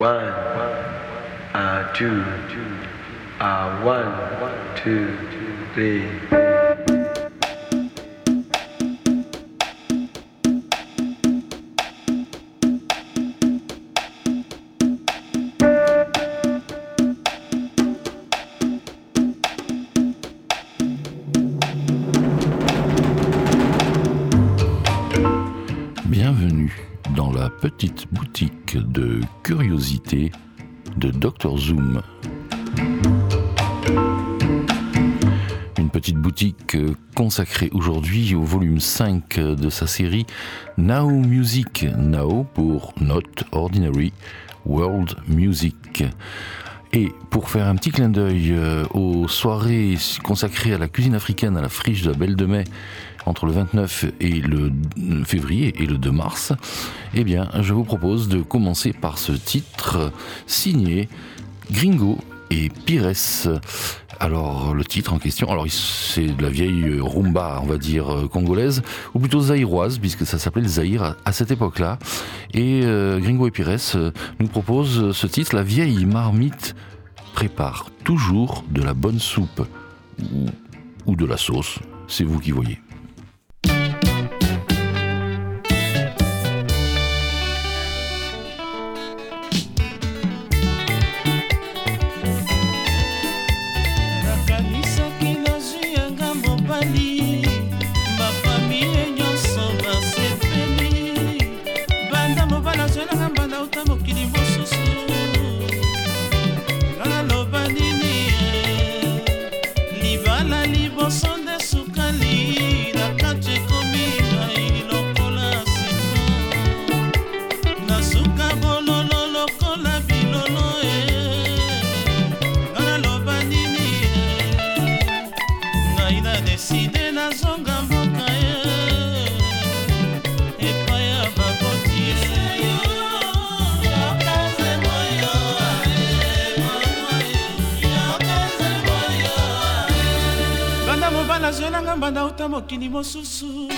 One, uh, two, uh, one, two, three. Bienvenue dans la petite boutique de curiosité de Dr Zoom. Une petite boutique consacrée aujourd'hui au volume 5 de sa série Now Music, Now pour Not Ordinary World Music. Et pour faire un petit clin d'œil euh, aux soirées consacrées à la cuisine africaine à la friche de la Belle de Mai entre le 29 et le février et le 2 mars, eh bien, je vous propose de commencer par ce titre signé Gringo et Pires. Alors, le titre en question, alors c'est de la vieille rumba, on va dire, euh, congolaise, ou plutôt zaïroise, puisque ça s'appelait le Zaïre à, cette époque-là. Et euh, Gringo et Pires euh, nous proposent ce titre, La vieille marmite prépare toujours de la bonne soupe, ou, ou de la sauce, c'est vous qui voyez. bauta mokili mosusu.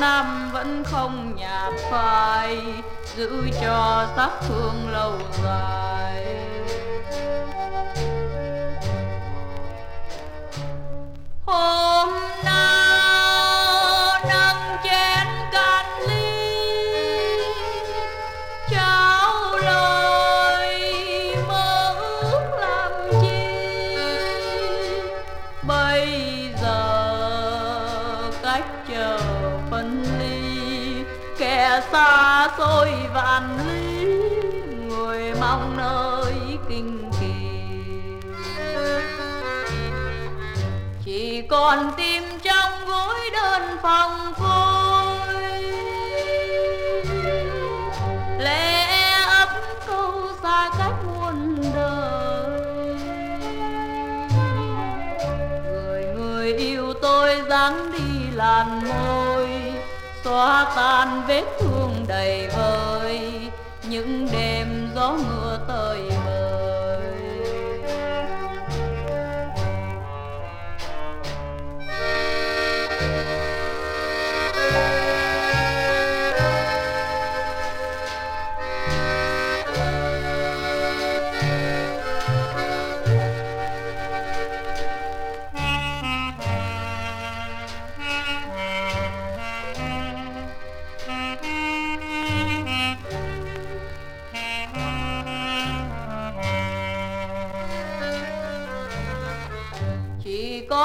Năm vẫn không nhạt phai giữ cho sắc hương lâu dài. Hôm nay còn tim trong gối đơn phòng côi. Lẽ ấp câu xa cách muôn đời. Người người yêu tôi dáng đi làn môi, xóa tan vết thương đầy vơi. Những đêm gió mưa tơi bời.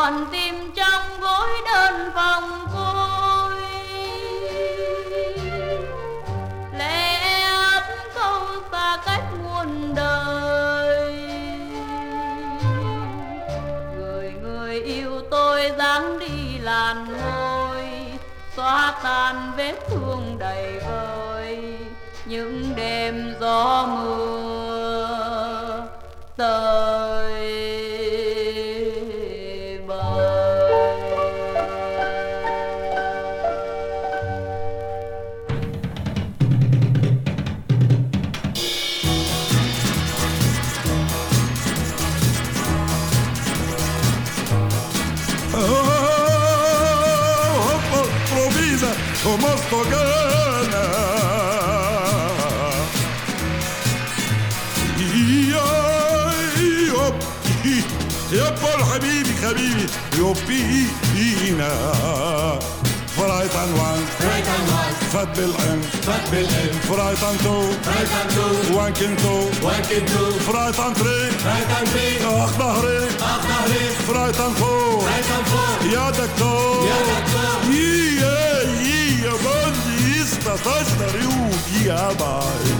Monte بالعين فات بالقلب فرايت عن تو رايت عن تو وان كنتو واكد تو فرايت عن تري رايت عن فين اخ ظهري اخ ظهري فرايت عن فوق رايت عن فوق يا دكتور يا دكتور. يا يا بندي استطشنا ريوب يا باي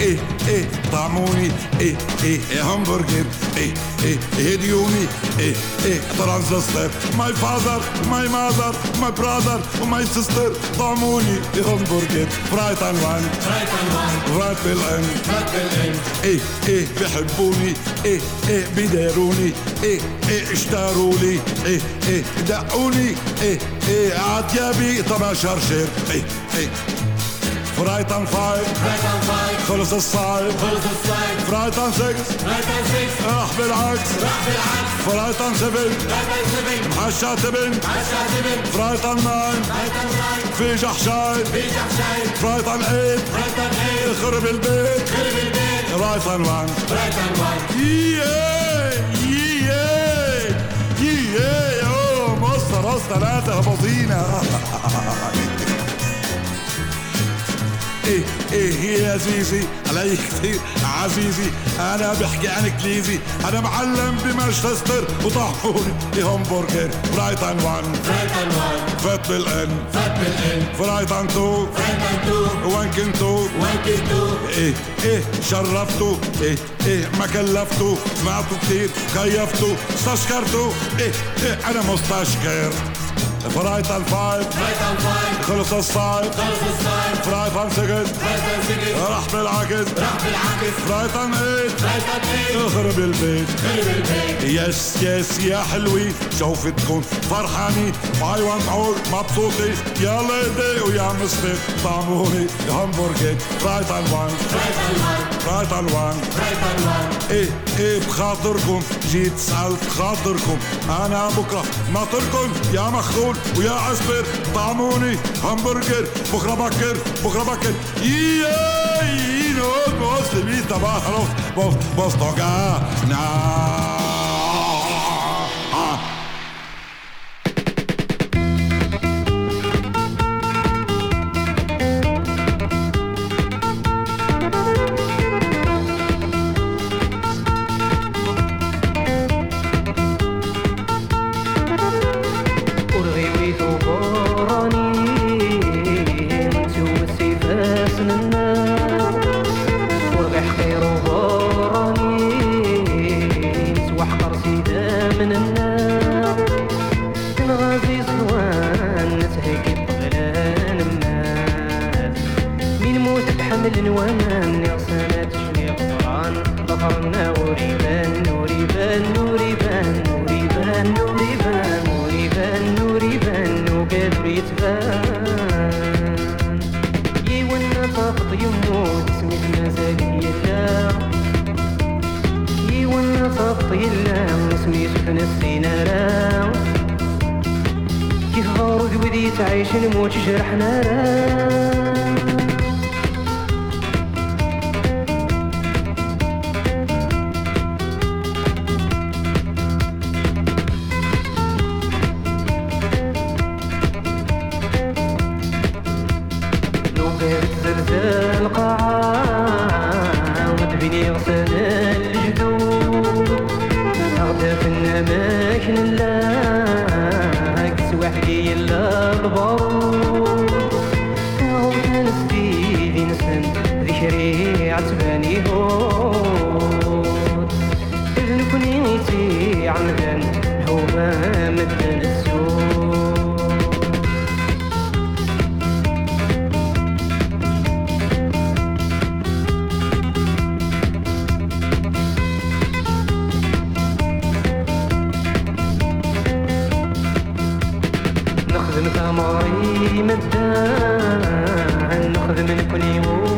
ايه إيه طعموني إيه إيه إيه همبرجر إيه إيه هديوني إيه إيه ترانزستور ماي فاذر ماي ماذر ماي براذر وماي سيستر طعموني إيه همبرجر فرايت عن وان رايت عن وان فرايت بالان فات بالقلب إيه إيه بحبوني إيه إيه بداروني إيه إيه اشتروا لي إيه إيه دقوني إيه إيه عتيابي طب شرشر إيه إيه Right on five. Right on five. خلص الصعيد. خلص الصعيد. Right on six. Right on six. راح بالعكس. راح بالعكس. Right on seven. Right on seven. محشى تبن. محشى تبن. Right on nine. Right on nine. في جحشاي. في جحشاي. Right on eight. Right on eight. خرب البيت. خرب البيت. Right on one. Right on one. Yeah. Yeah. Yeah. يا مصر راس ثلاثة هبطينا إيه إيه يا زيزي علي كتير عزيزي أنا بحكي عن أنا معلم بمانشستر وطحوني بهمبرجر برايتن 1 برايتن 1 فات بالأن. فات بالأن. برايتن 2 برايتن 2 وانكن 2 وانكن 2 إيه إيه شرفتو إيه إيه ما كلفتو سمعته كتير كيفتو استشكرتو إيه إيه أنا مستشكر. فرايت ان فايت خلص الصايد فرايت ان سكت راح بالعكس فرايت ان ايت اخرب البيت يس يس يا حلوي شوفتكم فرحاني اي وانت عود مبسوطي يلا ايدي ويا مستر طعموني همبرجر فرايت ان وان فرايت ان وان إيه إيه بخاطركم جيت سألت خاطركم أنا بكره ماطركم يا مخذول ويا عسبر طعموني همبرجر بكره بكر بكره بكر ياي نوت مسلمي تباهرو بوس بوس توغا عمري مدان نخدم لكل يوم.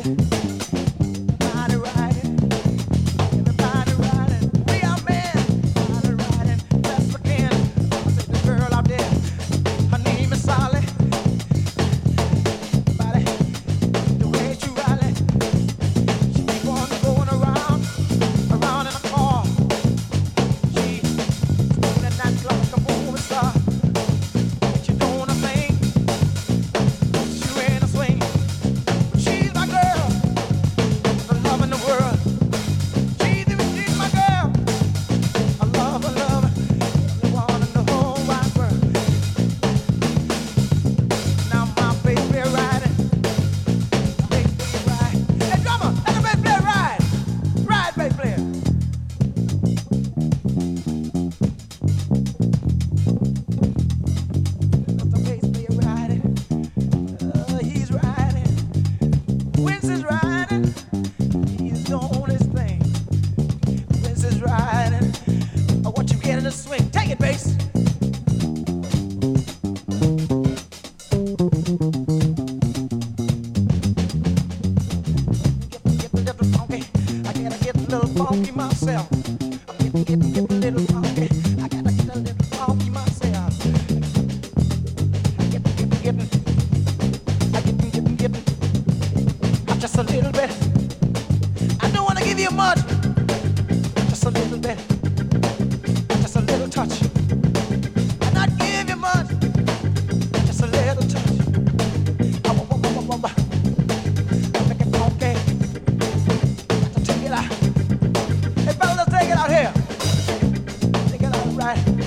Thank you. night.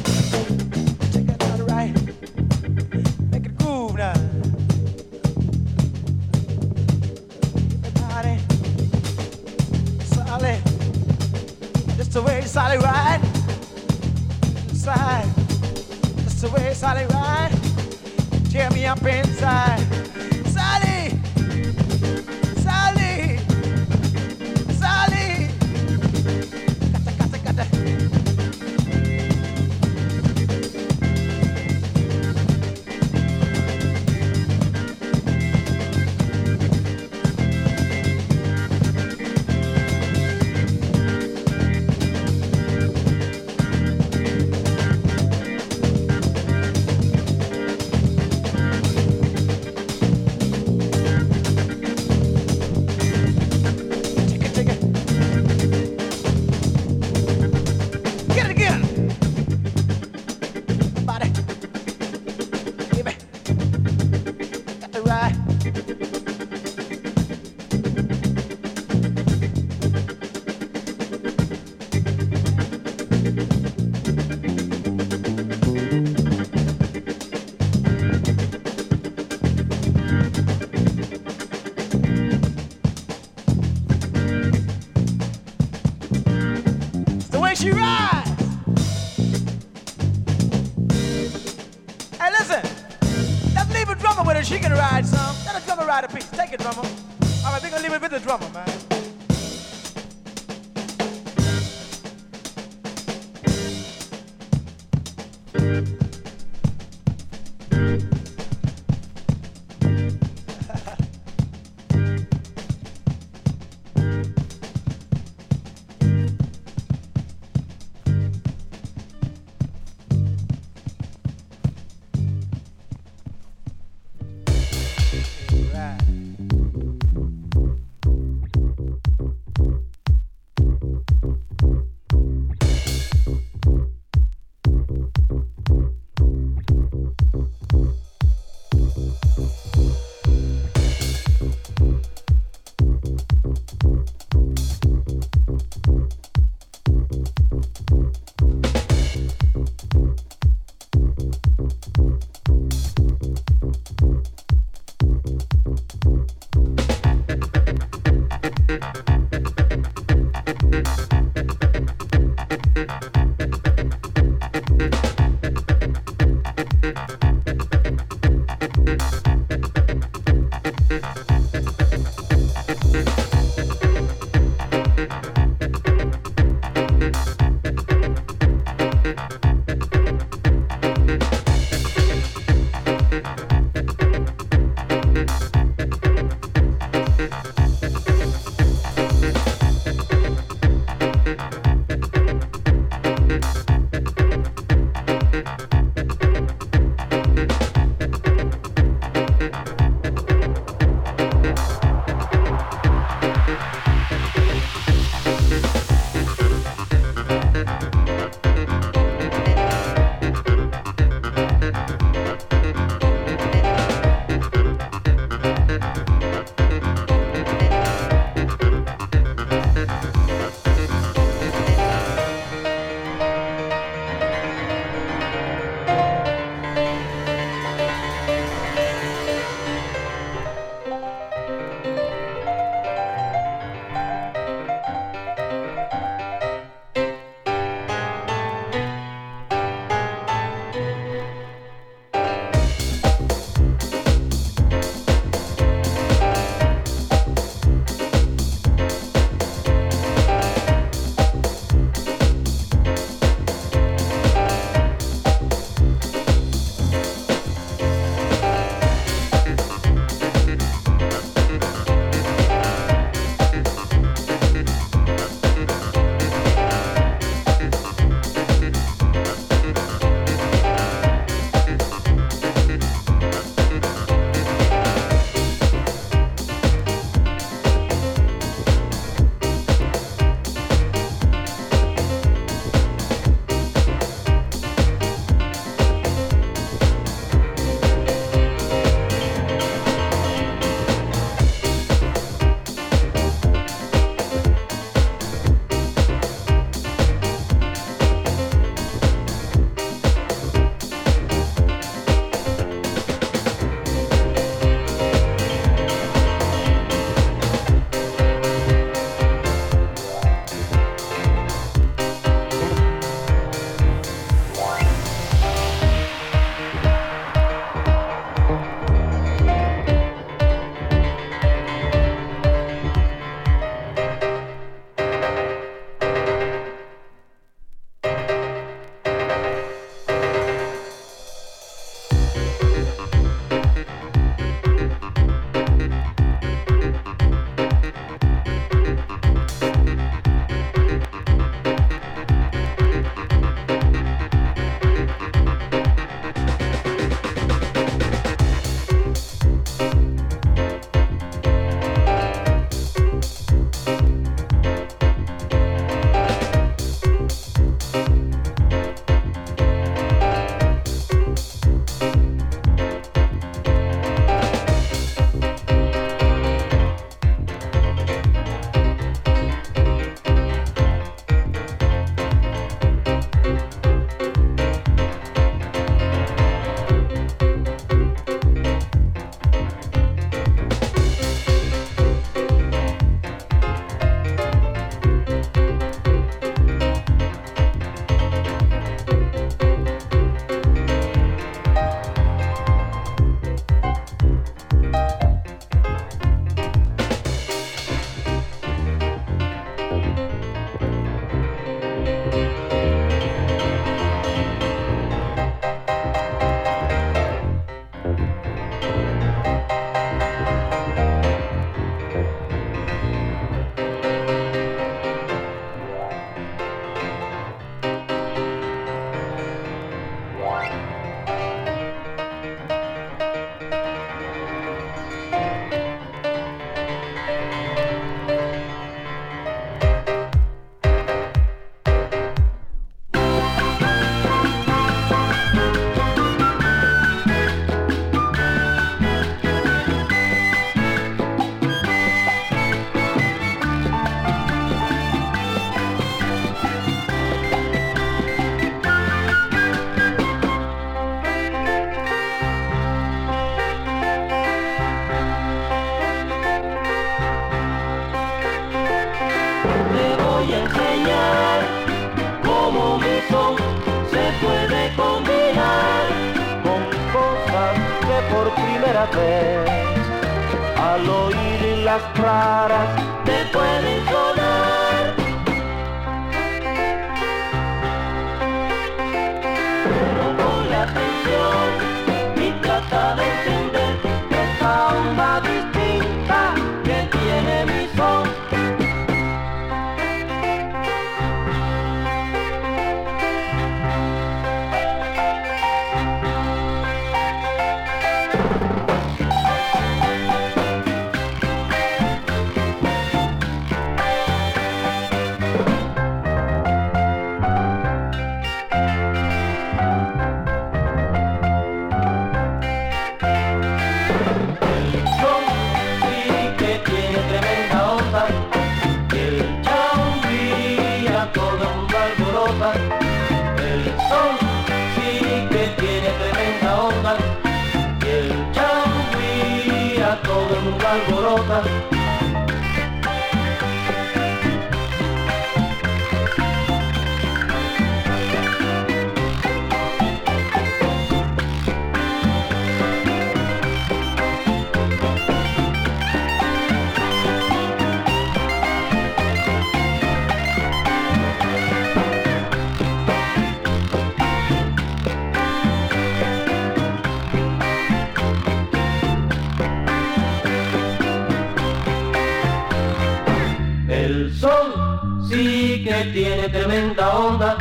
Tiene tremenda onda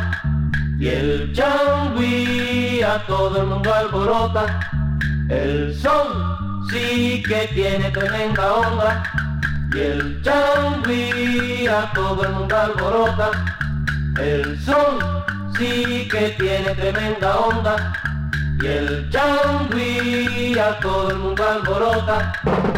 y el changui a todo el mundo alborota. El sol sí que tiene tremenda onda y el changui a todo el mundo alborota. El sol sí que tiene tremenda onda y el changui a todo el mundo alborota.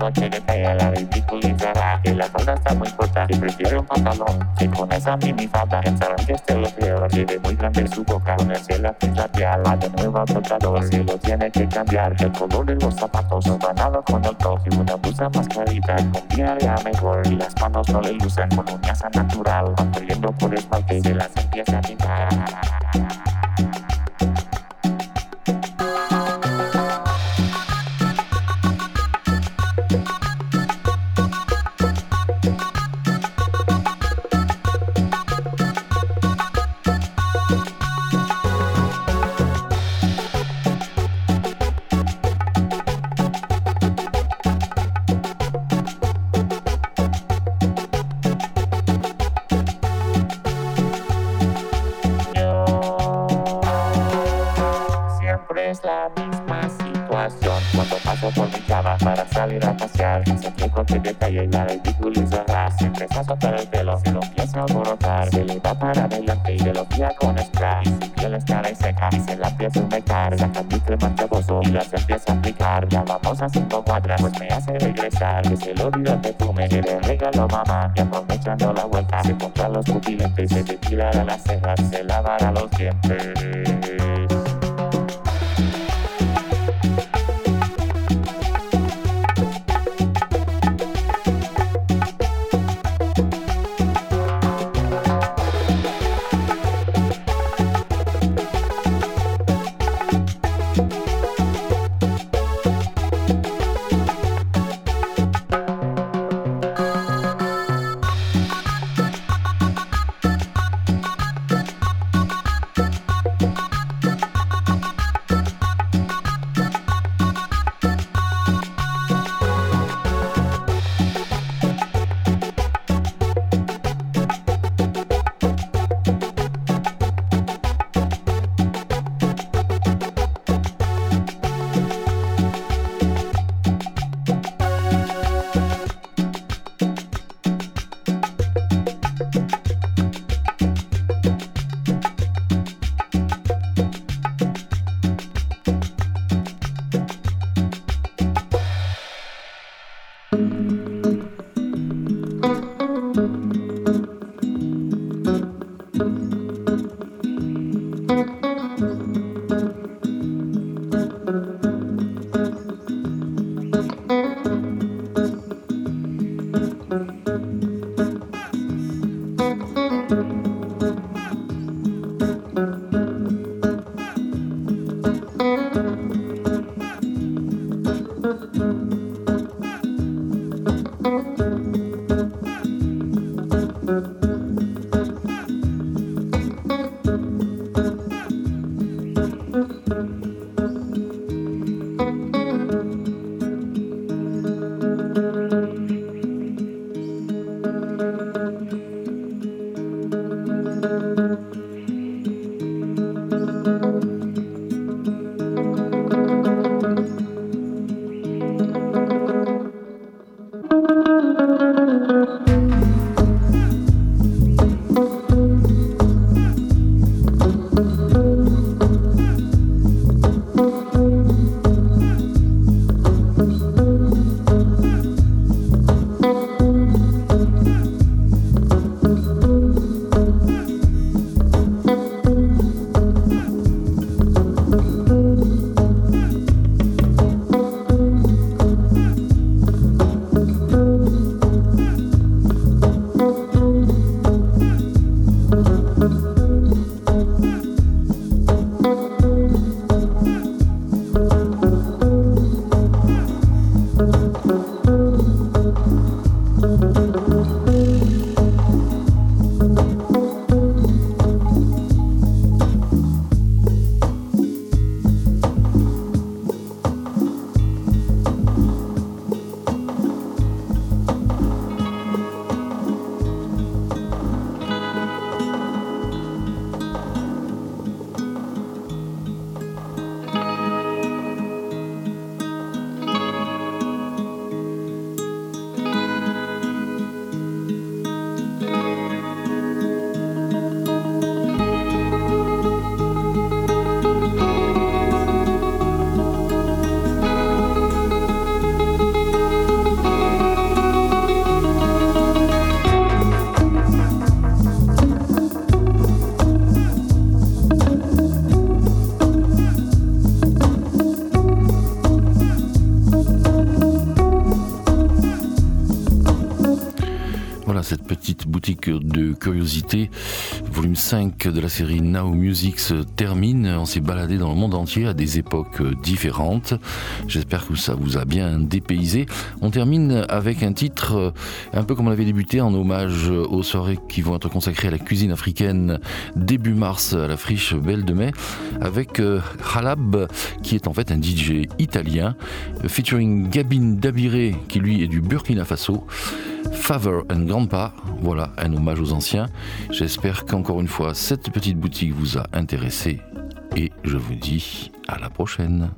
noche de pelea la ridiculizará y la falda está muy corta y prefiero un pantalón que con esa mini falda pensaron que este lo peor tiene muy grande su boca con el cielo platear la de nuevo brotador si lo tiene que cambiar el color de los zapatos ganado con el top y una blusa más clarita combinaría mejor y las manos no le lucen con un asa natural cuando por el parque se las empieza a pintar. noche que está llena de títulos y Siempre se azota el pelo, se lo empieza a alborotar. Se le va para adelante y de los días con spray. Y piel es cara y seca y se la empieza a humectar. Saca mi crema chavoso y las empieza a aplicar. Ya vamos a cinco cuadras, pues me hace regresar. Que se lo dio que tú me de regalo mamá. Y aprovechando la vuelta se compra los pupilantes Se depila las cejas, se lavará los dientes. Curiosité. Volume 5 de la série Now Music se termine. On s'est baladé dans le monde entier à des époques différentes. J'espère que ça vous a bien dépaysé. On termine avec un titre un peu comme on avait débuté en hommage aux soirées qui vont être consacrées à la cuisine africaine début mars à la friche Belle de Mai avec euh, Halab qui est en fait un DJ italien featuring Gabin Dabiré qui lui est du Burkina Faso. Favor and Grandpa, voilà un hommage aux anciens. J'espère qu'encore une fois cette petite boutique vous a intéressé et je vous dis à la prochaine.